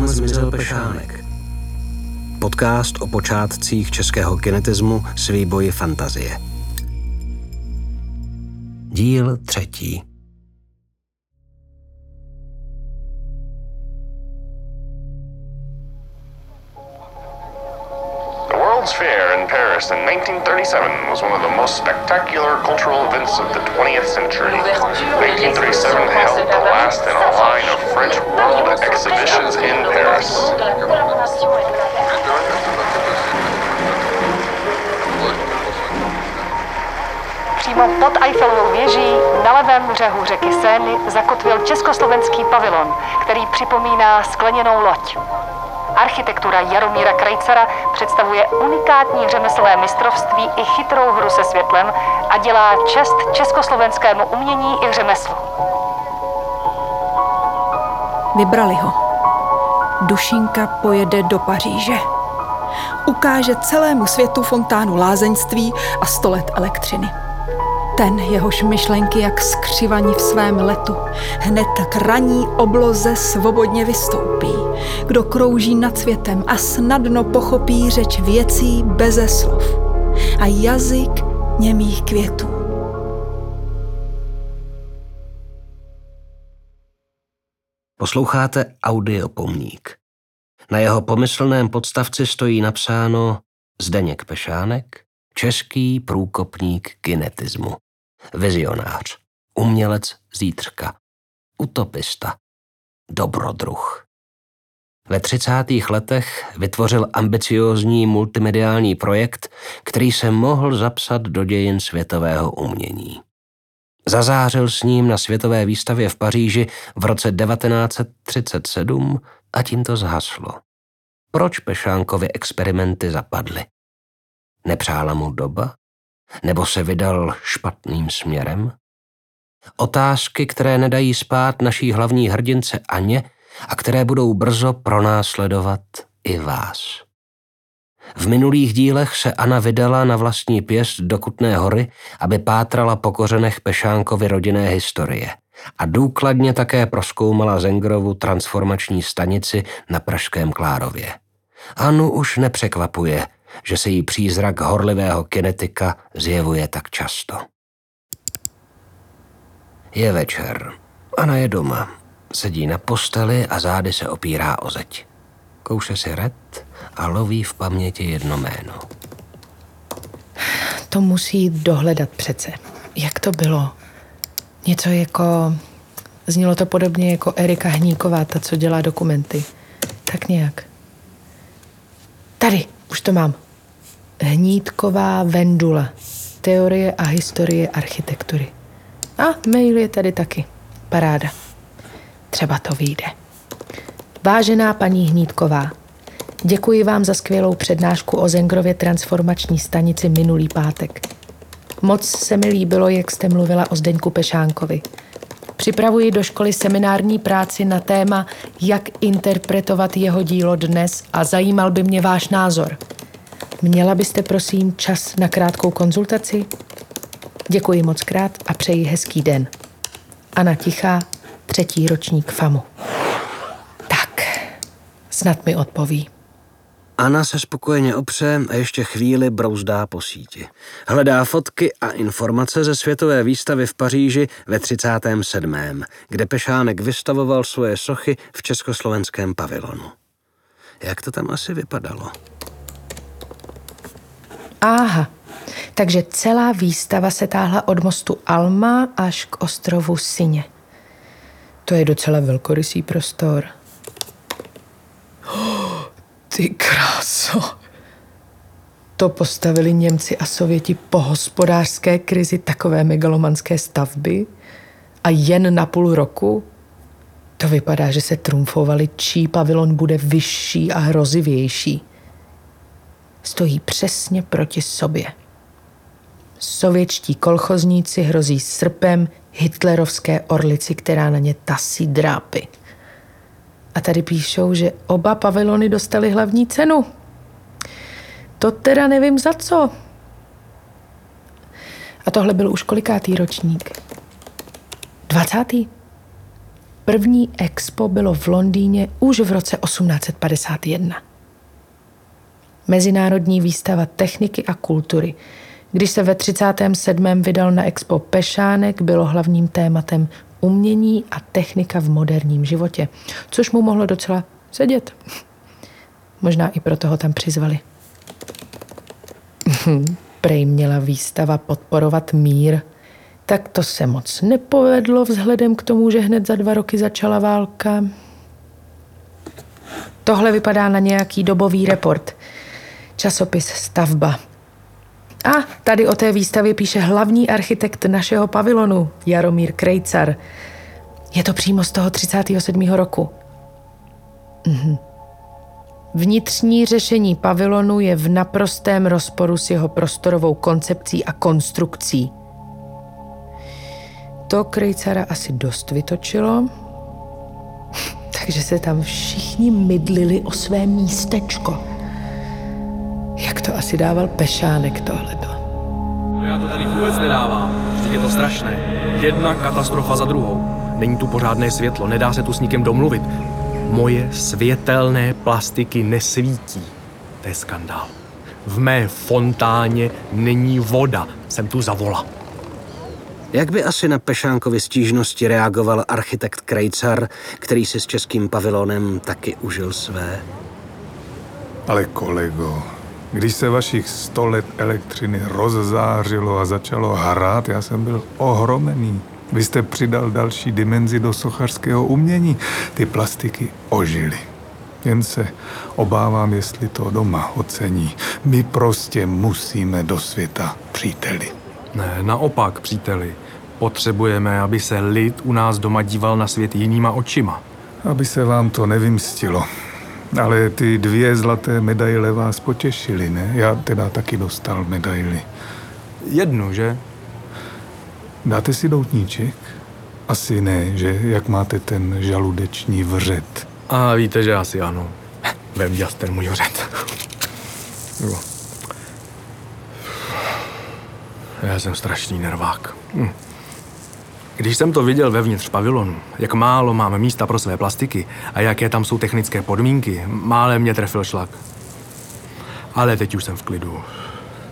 Kam zmizel Pešánek? Podcast o počátcích českého kinetismu s výboji fantazie. Díl třetí. Paris in 1937 was one of the most spectacular cultural events of the 20th century. 1937 held the last in a line of French World Exhibitions in Paris. Přímo pod Eiffelovou věží na levém břehu řeky Sény zakotvil československý pavilon, který připomíná skleněnou loď. Architektura Jaromíra Krejcera představuje unikátní řemeslové mistrovství i chytrou hru se světlem a dělá čest československému umění i řemeslu. Vybrali ho. Dušinka pojede do Paříže. Ukáže celému světu fontánu lázeňství a sto let elektřiny. Ten, jehož myšlenky jak skřivani v svém letu, hned k raní obloze svobodně vystoupí. Kdo krouží nad světem a snadno pochopí řeč věcí beze slov a jazyk němých květů. Posloucháte audiopomník. Na jeho pomyslném podstavci stojí napsáno Zdeněk Pešánek, český průkopník kinetismu, vizionář, umělec zítřka, utopista, dobrodruh. Ve 30. letech vytvořil ambiciózní multimediální projekt, který se mohl zapsat do dějin světového umění. Zazářil s ním na světové výstavě v Paříži v roce 1937 a tím to zhaslo. Proč Pešánkovi experimenty zapadly? Nepřála mu doba? Nebo se vydal špatným směrem? Otázky, které nedají spát naší hlavní hrdince Aně a které budou brzo pronásledovat i vás. V minulých dílech se Anna vydala na vlastní pěst do Kutné hory, aby pátrala po kořenech Pešánkovy rodinné historie a důkladně také proskoumala Zengrovu transformační stanici na Pražském Klárově. Anu už nepřekvapuje, že se jí přízrak horlivého kinetika zjevuje tak často. Je večer. Ana je doma. Sedí na posteli a zády se opírá o zeď. Kouše si red a loví v paměti jedno jméno. To musí dohledat přece. Jak to bylo? Něco jako... Znělo to podobně jako Erika Hníková, ta, co dělá dokumenty. Tak nějak. Tady, už to mám. Hnídková Vendula. Teorie a historie architektury. A mail je tady taky. Paráda. Třeba to vyjde. Vážená paní Hnídková, děkuji vám za skvělou přednášku o Zengrově transformační stanici minulý pátek. Moc se mi líbilo, jak jste mluvila o Zdeňku Pešánkovi. Připravuji do školy seminární práci na téma, jak interpretovat jeho dílo dnes a zajímal by mě váš názor. Měla byste prosím čas na krátkou konzultaci? Děkuji moc krát a přeji hezký den. Anna Tichá, třetí ročník FAMu. Tak, snad mi odpoví. Anna se spokojeně opře a ještě chvíli brouzdá po síti. Hledá fotky a informace ze světové výstavy v Paříži ve 37., kde Pešánek vystavoval svoje sochy v československém pavilonu. Jak to tam asi vypadalo? Aha, takže celá výstava se táhla od mostu Alma až k ostrovu Sině. To je docela velkorysý prostor. Oh, ty kráso. To postavili Němci a Sověti po hospodářské krizi takové megalomanské stavby a jen na půl roku? To vypadá, že se trumfovali, čí pavilon bude vyšší a hrozivější. Stojí přesně proti sobě. Sovětští kolchozníci hrozí srpem hitlerovské orlici, která na ně tasí drápy. A tady píšou, že oba pavilony dostaly hlavní cenu. To teda nevím za co. A tohle byl už kolikátý ročník? Dvacátý? první expo bylo v Londýně už v roce 1851. Mezinárodní výstava techniky a kultury. Když se ve 37. vydal na expo Pešánek, bylo hlavním tématem umění a technika v moderním životě, což mu mohlo docela sedět. Možná i proto ho tam přizvali. Prej měla výstava podporovat mír, tak to se moc nepovedlo vzhledem k tomu, že hned za dva roky začala válka. Tohle vypadá na nějaký dobový report. Časopis Stavba. A tady o té výstavě píše hlavní architekt našeho pavilonu, Jaromír Krejcar. Je to přímo z toho 37. roku. Mhm. Vnitřní řešení pavilonu je v naprostém rozporu s jeho prostorovou koncepcí a konstrukcí. To Krejcara asi dost vytočilo, takže se tam všichni mydlili o své místečko. To asi dával Pešánek tohleto. No já to tady vůbec nedávám. Vždyť je to strašné. Jedna katastrofa za druhou. Není tu pořádné světlo, nedá se tu s nikým domluvit. Moje světelné plastiky nesvítí. To je skandál. V mé fontáně není voda. Jsem tu zavola. Jak by asi na Pešánkovi stížnosti reagoval architekt Krejcar, který si s českým pavilonem taky užil své? Ale kolego, když se vašich sto let elektřiny rozzářilo a začalo hrát, já jsem byl ohromený. Vy jste přidal další dimenzi do sochařského umění. Ty plastiky ožily. Jen se obávám, jestli to doma ocení. My prostě musíme do světa, příteli. Ne, naopak, příteli. Potřebujeme, aby se lid u nás doma díval na svět jinýma očima. Aby se vám to nevymstilo. Ale ty dvě zlaté medaile vás potěšily, ne? Já teda taky dostal medaily. Jednu, že? Dáte si doutníček? Asi ne, že? Jak máte ten žaludeční vřet? A víte, že asi ano. Vem jas ten můj řet. Jo. Já jsem strašný nervák. Hm. Když jsem to viděl vevnitř pavilonu, jak málo máme místa pro své plastiky a jaké tam jsou technické podmínky, málem mě trefil šlak. Ale teď už jsem v klidu.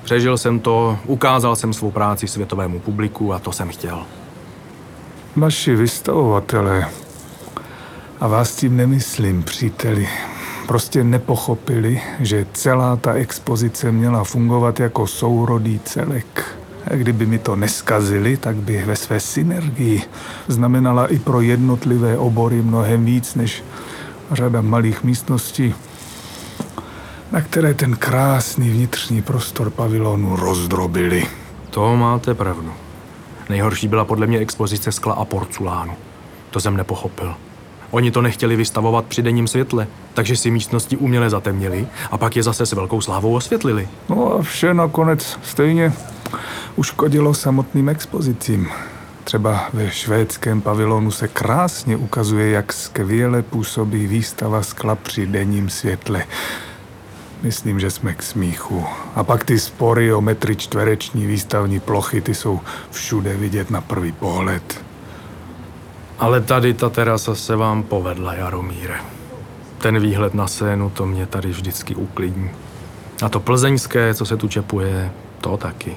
Přežil jsem to, ukázal jsem svou práci světovému publiku a to jsem chtěl. Naši vystavovatele, a vás tím nemyslím, příteli, prostě nepochopili, že celá ta expozice měla fungovat jako sourodý celek. Kdyby mi to neskazili, tak by ve své synergii znamenala i pro jednotlivé obory mnohem víc než řada malých místností, na které ten krásný vnitřní prostor pavilonu rozdrobili. To máte pravdu. Nejhorší byla podle mě expozice skla a porculánu. To jsem nepochopil. Oni to nechtěli vystavovat při denním světle, takže si místnosti uměle zatemnili a pak je zase s velkou slávou osvětlili. No a vše nakonec stejně uškodilo samotným expozicím. Třeba ve švédském pavilonu se krásně ukazuje, jak skvěle působí výstava skla při denním světle. Myslím, že jsme k smíchu. A pak ty spory o metry čtvereční výstavní plochy, ty jsou všude vidět na první pohled. Ale tady ta terasa se vám povedla, Jaromíre. Ten výhled na scénu, to mě tady vždycky uklidní. A to plzeňské, co se tu čepuje, to taky.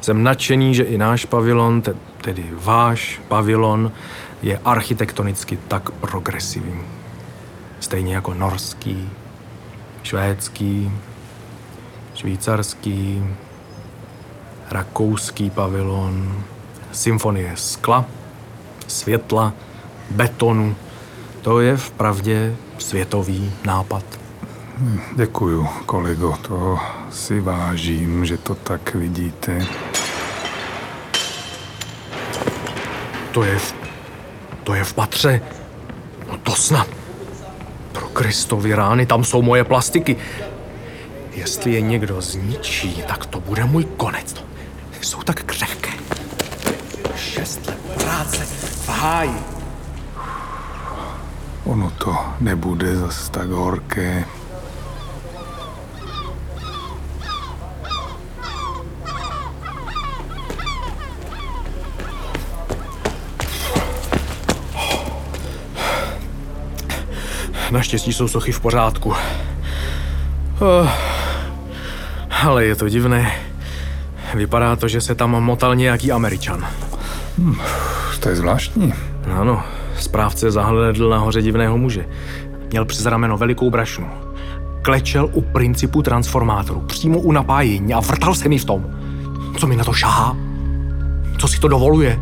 Jsem nadšený, že i náš pavilon, te- tedy váš pavilon, je architektonicky tak progresivní. Stejně jako norský, švédský, švýcarský, rakouský pavilon, symfonie skla, světla, betonu. To je vpravdě světový nápad. Děkuju, kolego, to si vážím, že to tak vidíte. To je v, to je v patře. No to snad. Pro Kristovy rány, tam jsou moje plastiky. Jestli je někdo zničí, tak to bude můj konec. Jsou tak křehké. Šest let práce háji. Ono to nebude zas tak horké. Naštěstí jsou sochy v pořádku. Oh, ale je to divné. Vypadá to, že se tam motal nějaký američan. Hmm, to je zvláštní. Ano, správce zahledl nahoře divného muže. Měl přes rameno velikou brašnu. Klečel u principu transformátoru, přímo u napájení a vrtal se mi v tom. Co mi na to šahá? Co si to dovoluje?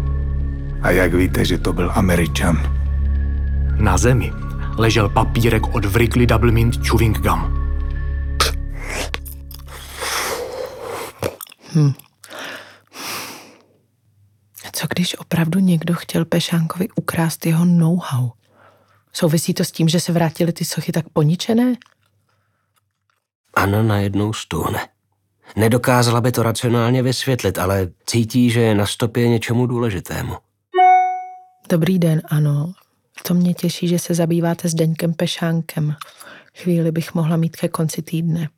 A jak víte, že to byl Američan? Na zemi ležel papírek od Wrigley Double Mint Chewing Gum. Hm. Co když opravdu někdo chtěl Pešánkovi ukrást jeho know-how? Souvisí to s tím, že se vrátily ty sochy tak poničené? Anna najednou stůne. Nedokázala by to racionálně vysvětlit, ale cítí, že je na stopě něčemu důležitému. Dobrý den, ano. To mě těší, že se zabýváte s Deňkem Pešánkem. Chvíli bych mohla mít ke konci týdne.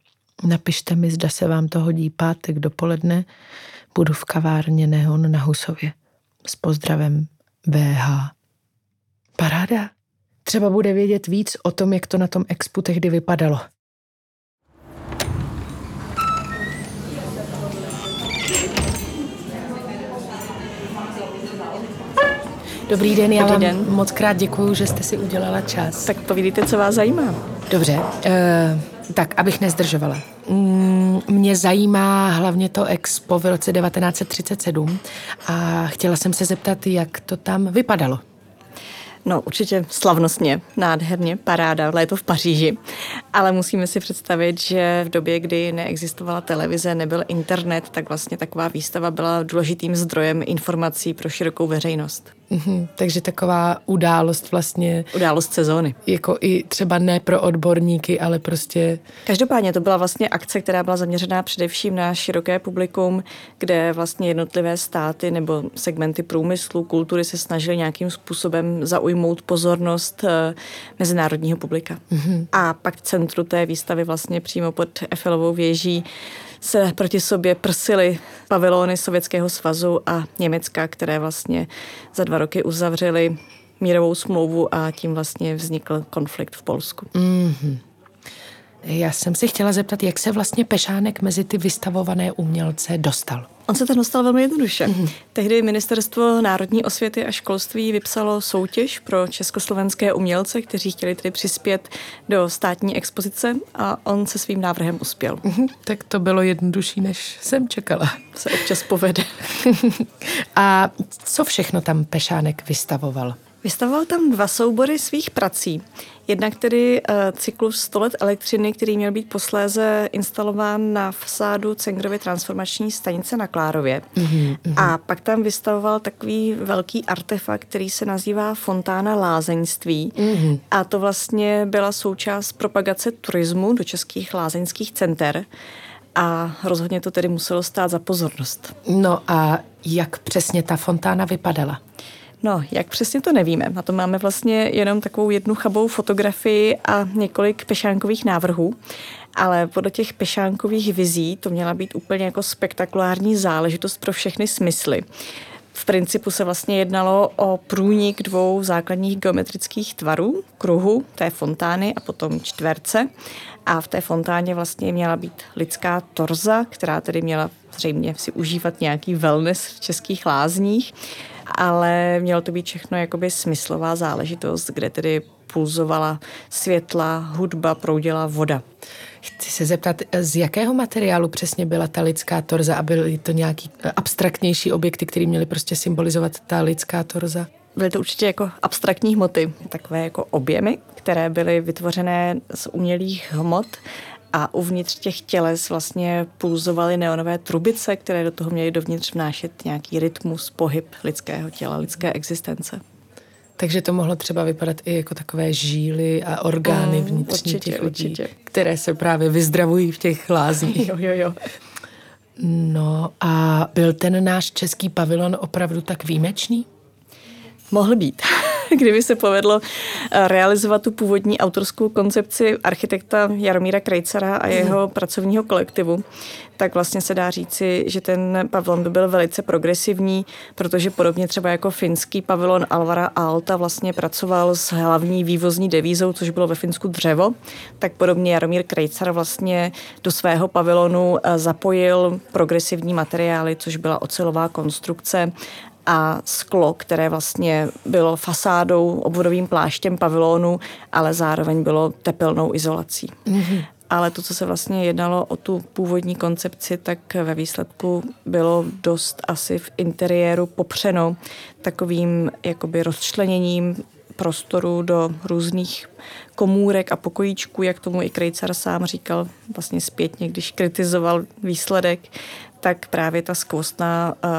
Napište mi, zda se vám to hodí pátek dopoledne. Budu v kavárně Neon na Husově. S pozdravem VH. Paráda. Třeba bude vědět víc o tom, jak to na tom expu tehdy vypadalo. Dobrý den, já Dobrý vám den. moc krát děkuju, že jste si udělala čas. Tak povídejte, co vás zajímá. Dobře, uh, tak abych nezdržovala. Mm, mě zajímá hlavně to expo v roce 1937 a chtěla jsem se zeptat, jak to tam vypadalo. No, určitě slavnostně, nádherně, paráda, ale je to v Paříži. Ale musíme si představit, že v době, kdy neexistovala televize, nebyl internet, tak vlastně taková výstava byla důležitým zdrojem informací pro širokou veřejnost. Mhm, takže taková událost vlastně, Událost sezóny. jako i třeba ne pro odborníky, ale prostě Každopádně to byla vlastně akce, která byla zaměřená především na široké publikum, kde vlastně jednotlivé státy nebo segmenty průmyslu, kultury se snažili nějakým způsobem zaujmout pozornost eh, mezinárodního publika. Mm-hmm. A pak v centru té výstavy vlastně přímo pod Eiffelovou věží se proti sobě prsily pavilony Sovětského svazu a Německa, které vlastně za dva roky uzavřely mírovou smlouvu a tím vlastně vznikl konflikt v Polsku. Já jsem se chtěla zeptat, jak se vlastně Pešánek mezi ty vystavované umělce dostal. On se tam dostal velmi jednoduše. Mm-hmm. Tehdy Ministerstvo národní osvěty a školství vypsalo soutěž pro československé umělce, kteří chtěli tedy přispět do státní expozice a on se svým návrhem uspěl. Mhm, tak to bylo jednodušší, než jsem čekala. Se občas povede. A co všechno tam Pešánek vystavoval? Vystavoval tam dva soubory svých prací. Jednak tedy uh, cyklus 100 let elektřiny, který měl být posléze instalován na fasádu Cengrovy transformační stanice na Klárově. Mm-hmm. A pak tam vystavoval takový velký artefakt, který se nazývá Fontána lázeňství. Mm-hmm. A to vlastně byla součást propagace turismu do českých lázeňských center. A rozhodně to tedy muselo stát za pozornost. No a jak přesně ta fontána vypadala? No, jak přesně to nevíme. Na to máme vlastně jenom takovou jednu chabou fotografii a několik pešánkových návrhů. Ale podle těch pešánkových vizí to měla být úplně jako spektakulární záležitost pro všechny smysly. V principu se vlastně jednalo o průnik dvou základních geometrických tvarů, kruhu, té fontány a potom čtverce. A v té fontáně vlastně měla být lidská torza, která tedy měla zřejmě si užívat nějaký wellness v českých lázních, ale mělo to být všechno jakoby smyslová záležitost, kde tedy pulzovala světla, hudba, proudila voda. Chci se zeptat, z jakého materiálu přesně byla ta lidská torza a byly to nějaký abstraktnější objekty, které měly prostě symbolizovat ta lidská torza? Byly to určitě jako abstraktní hmoty, takové jako objemy, které byly vytvořené z umělých hmot a uvnitř těch těles vlastně pulzovaly neonové trubice, které do toho měly dovnitř vnášet nějaký rytmus, pohyb lidského těla, lidské existence. Takže to mohlo třeba vypadat i jako takové žíly a orgány Mm, vnitřní určitě, těch lidí, určitě. které se právě vyzdravují v těch lázních. Jo, jo, jo. No a byl ten náš český pavilon opravdu tak výjimečný? Mohl být. kdyby se povedlo eh, realizovat tu původní autorskou koncepci architekta Jaromíra Krejcara a jeho mm. pracovního kolektivu, tak vlastně se dá říci, že ten pavilon by byl velice progresivní, protože podobně třeba jako finský pavilon Alvara Alta vlastně pracoval s hlavní vývozní devízou, což bylo ve Finsku dřevo, tak podobně Jaromír Krejcar vlastně do svého pavilonu eh, zapojil progresivní materiály, což byla ocelová konstrukce a sklo, které vlastně bylo fasádou, obvodovým pláštěm pavilonu, ale zároveň bylo tepelnou izolací. Mm-hmm. Ale to, co se vlastně jednalo o tu původní koncepci, tak ve výsledku bylo dost asi v interiéru popřeno takovým jakoby rozčleněním prostoru do různých komůrek a pokojíčků, jak tomu i Krejcar sám říkal vlastně zpětně, když kritizoval výsledek, tak právě ta skvostná uh,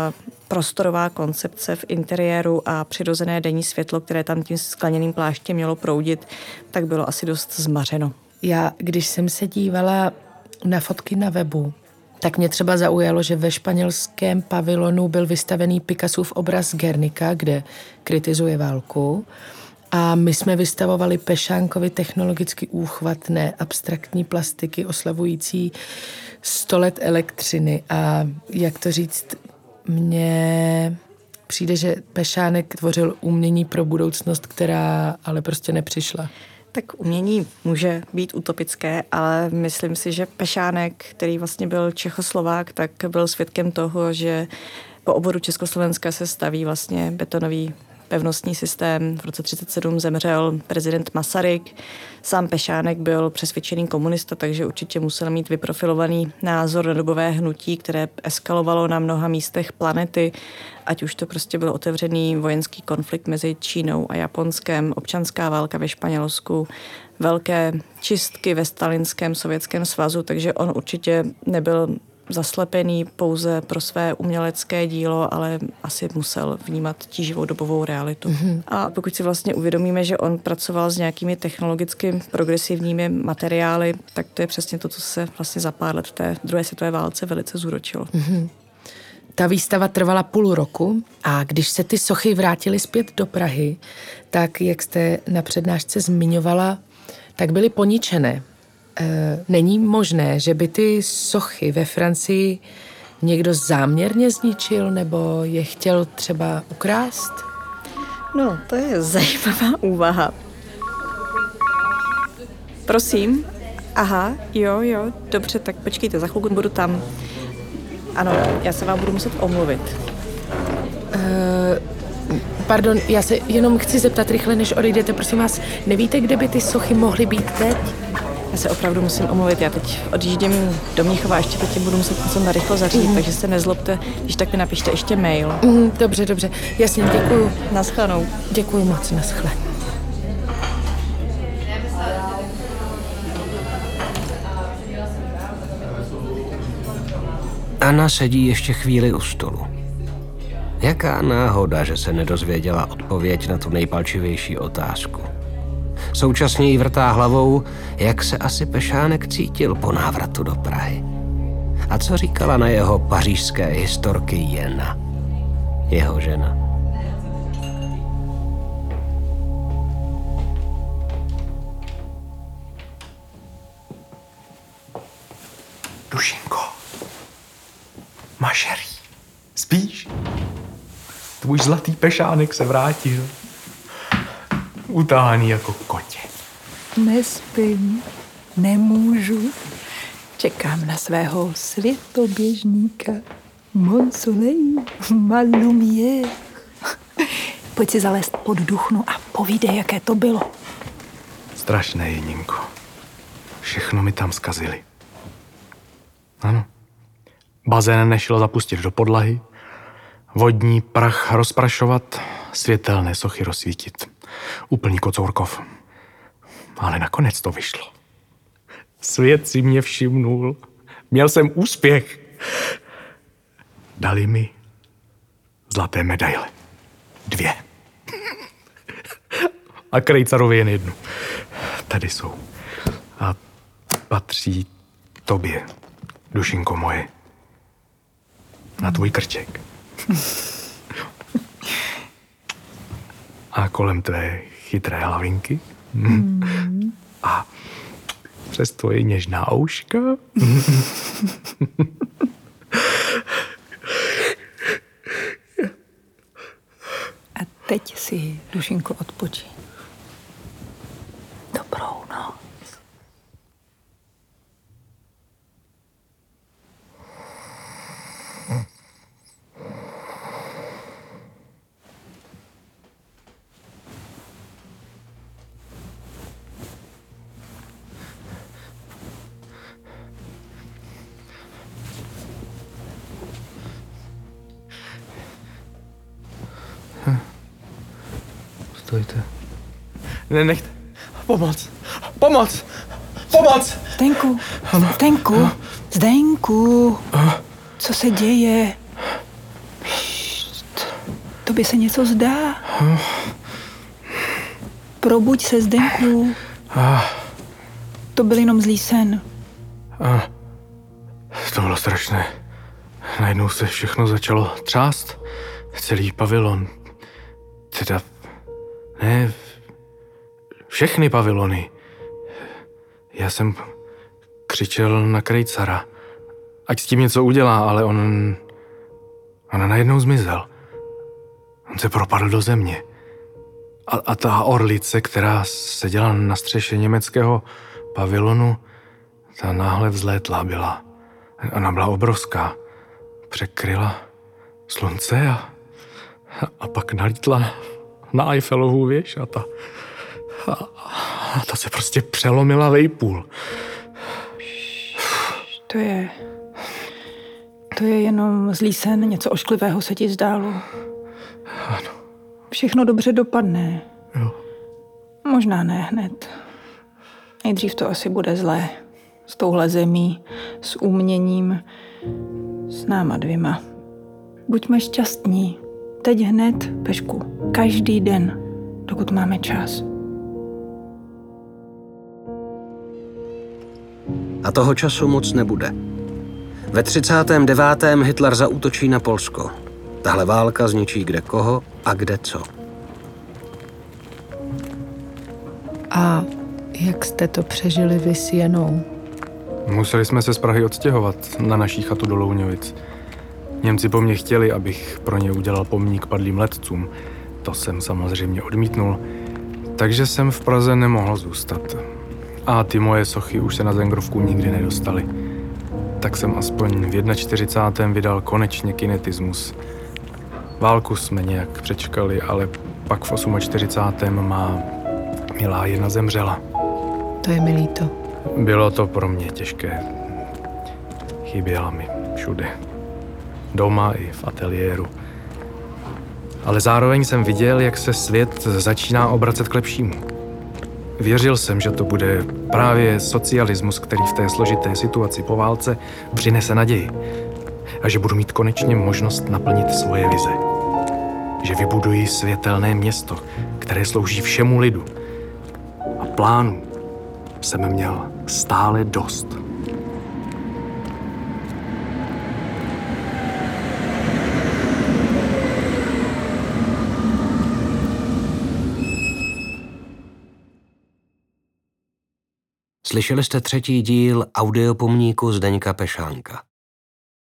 prostorová koncepce v interiéru a přirozené denní světlo, které tam tím skleněným pláštěm mělo proudit, tak bylo asi dost zmařeno. Já, když jsem se dívala na fotky na webu, tak mě třeba zaujalo, že ve španělském pavilonu byl vystavený Picassův obraz Gernika, kde kritizuje válku. A my jsme vystavovali Pešánkovi technologicky úchvatné abstraktní plastiky oslavující 100 let elektřiny. A jak to říct, mně přijde, že Pešánek tvořil umění pro budoucnost, která ale prostě nepřišla. Tak umění může být utopické, ale myslím si, že Pešánek, který vlastně byl Čechoslovák, tak byl svědkem toho, že po oboru Československa se staví vlastně betonový pevnostní systém. V roce 1937 zemřel prezident Masaryk. Sám Pešánek byl přesvědčený komunista, takže určitě musel mít vyprofilovaný názor na dobové hnutí, které eskalovalo na mnoha místech planety, ať už to prostě byl otevřený vojenský konflikt mezi Čínou a Japonskem, občanská válka ve Španělsku, velké čistky ve stalinském sovětském svazu, takže on určitě nebyl zaslepený pouze pro své umělecké dílo, ale asi musel vnímat tíživou dobovou realitu. Mm-hmm. A pokud si vlastně uvědomíme, že on pracoval s nějakými technologicky progresivními materiály, tak to je přesně to, co se vlastně za pár let v té druhé světové válce velice zúročilo. Mm-hmm. Ta výstava trvala půl roku a když se ty sochy vrátily zpět do Prahy, tak jak jste na přednášce zmiňovala, tak byly poničené. Eh, není možné, že by ty sochy ve Francii někdo záměrně zničil nebo je chtěl třeba ukrást? No, to je zajímavá úvaha. Prosím. Aha, jo, jo, dobře, tak počkejte, za chvilku budu tam. Ano, já se vám budu muset omluvit. Uh, pardon, já se jenom chci zeptat rychle, než odejdete, prosím vás, nevíte, kde by ty sochy mohly být teď? Já se opravdu musím omluvit, já teď odjíždím do Mnichova, ještě teď budu muset něco na rychlo zařídit, mm. takže se nezlobte, když tak mi napište ještě mail. Mm, dobře, dobře, jasně, děkuju. Naschledanou. Děkuju moc, naschle. Anna sedí ještě chvíli u stolu. Jaká náhoda, že se nedozvěděla odpověď na tu nejpalčivější otázku. Současně jí vrtá hlavou, jak se asi Pešánek cítil po návratu do Prahy. A co říkala na jeho pařížské historky Jena, jeho žena. Dušinko, mašerí, spíš? Tvůj zlatý pešánek se vrátil utáhaný jako. Nespím, nemůžu. Čekám na svého světoběžníka. Mon soleil, ma lumière. Pojď si zalézt pod duchnu a povídej, jaké to bylo. Strašné, Jeninko. Všechno mi tam zkazili. Ano. Bazén nešel zapustit do podlahy, vodní prach rozprašovat, světelné sochy rozsvítit úplný kocourkov. Ale nakonec to vyšlo. Svět si mě všimnul. Měl jsem úspěch. Dali mi zlaté medaile. Dvě. A Krejcarovi jen jednu. Tady jsou. A patří tobě, dušinko moje. Na tvůj krček. A kolem tvé chytré hlavinky. Mm. A přes tvoje něžná ouška. A teď si, Dušinko, odpočí. Stojte. Ne, nechte. Pomoc. Pomoc. Pomoc. Zdenku, Zdenku, Zdenku, co se děje? Pšt, tobě se něco zdá? Probuď se, Zdenku. To byl jenom zlý sen. To bylo strašné. Najednou se všechno začalo třást. Celý pavilon. Teda, všechny pavilony. Já jsem křičel na krejcara, ať s tím něco udělá, ale on, on najednou zmizel. On se propadl do země. A, a ta orlice, která seděla na střeše německého pavilonu, ta náhle vzlétla byla. Ona byla obrovská. Překryla slunce a, a pak nalítla na Eiffelovu věž a ta, a, a ta se prostě přelomila vejpůl. To je... To je jenom zlý sen, něco ošklivého se ti zdálo. Ano, Všechno dobře dopadne. jo. Možná ne hned. Nejdřív to asi bude zlé. S touhle zemí, s uměním, s náma dvěma. Buďme šťastní. Teď hned, Pešku. Každý den, dokud máme čas. A toho času moc nebude. Ve 39. Hitler zaútočí na Polsko. Tahle válka zničí kde koho a kde co. A jak jste to přežili vy s Jenou? Museli jsme se z Prahy odstěhovat na naší chatu do Louňovic. Němci po mně chtěli, abych pro ně udělal pomník padlým letcům. To jsem samozřejmě odmítnul, takže jsem v Praze nemohl zůstat. A ty moje sochy už se na Zengrovku nikdy nedostaly. Tak jsem aspoň v 41. vydal konečně kinetismus. Válku jsme nějak přečkali, ale pak v 48. má milá jedna zemřela. To je mi líto. Bylo to pro mě těžké. Chyběla mi všude. Doma i v ateliéru. Ale zároveň jsem viděl, jak se svět začíná obracet k lepšímu. Věřil jsem, že to bude právě socialismus, který v té složité situaci po válce přinese naději. A že budu mít konečně možnost naplnit svoje vize. Že vybuduji světelné město, které slouží všemu lidu. A plánů jsem měl stále dost. Slyšeli jste třetí díl audiopomníku Zdeňka Pešánka.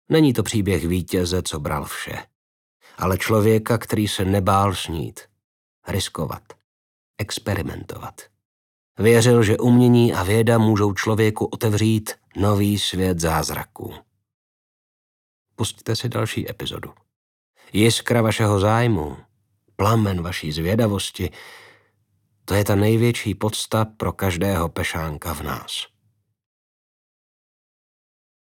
Není to příběh vítěze, co bral vše, ale člověka, který se nebál snít, riskovat, experimentovat. Věřil, že umění a věda můžou člověku otevřít nový svět zázraků. Pustíte si další epizodu. Jiskra vašeho zájmu, plamen vaší zvědavosti, to je ta největší podsta pro každého pešánka v nás.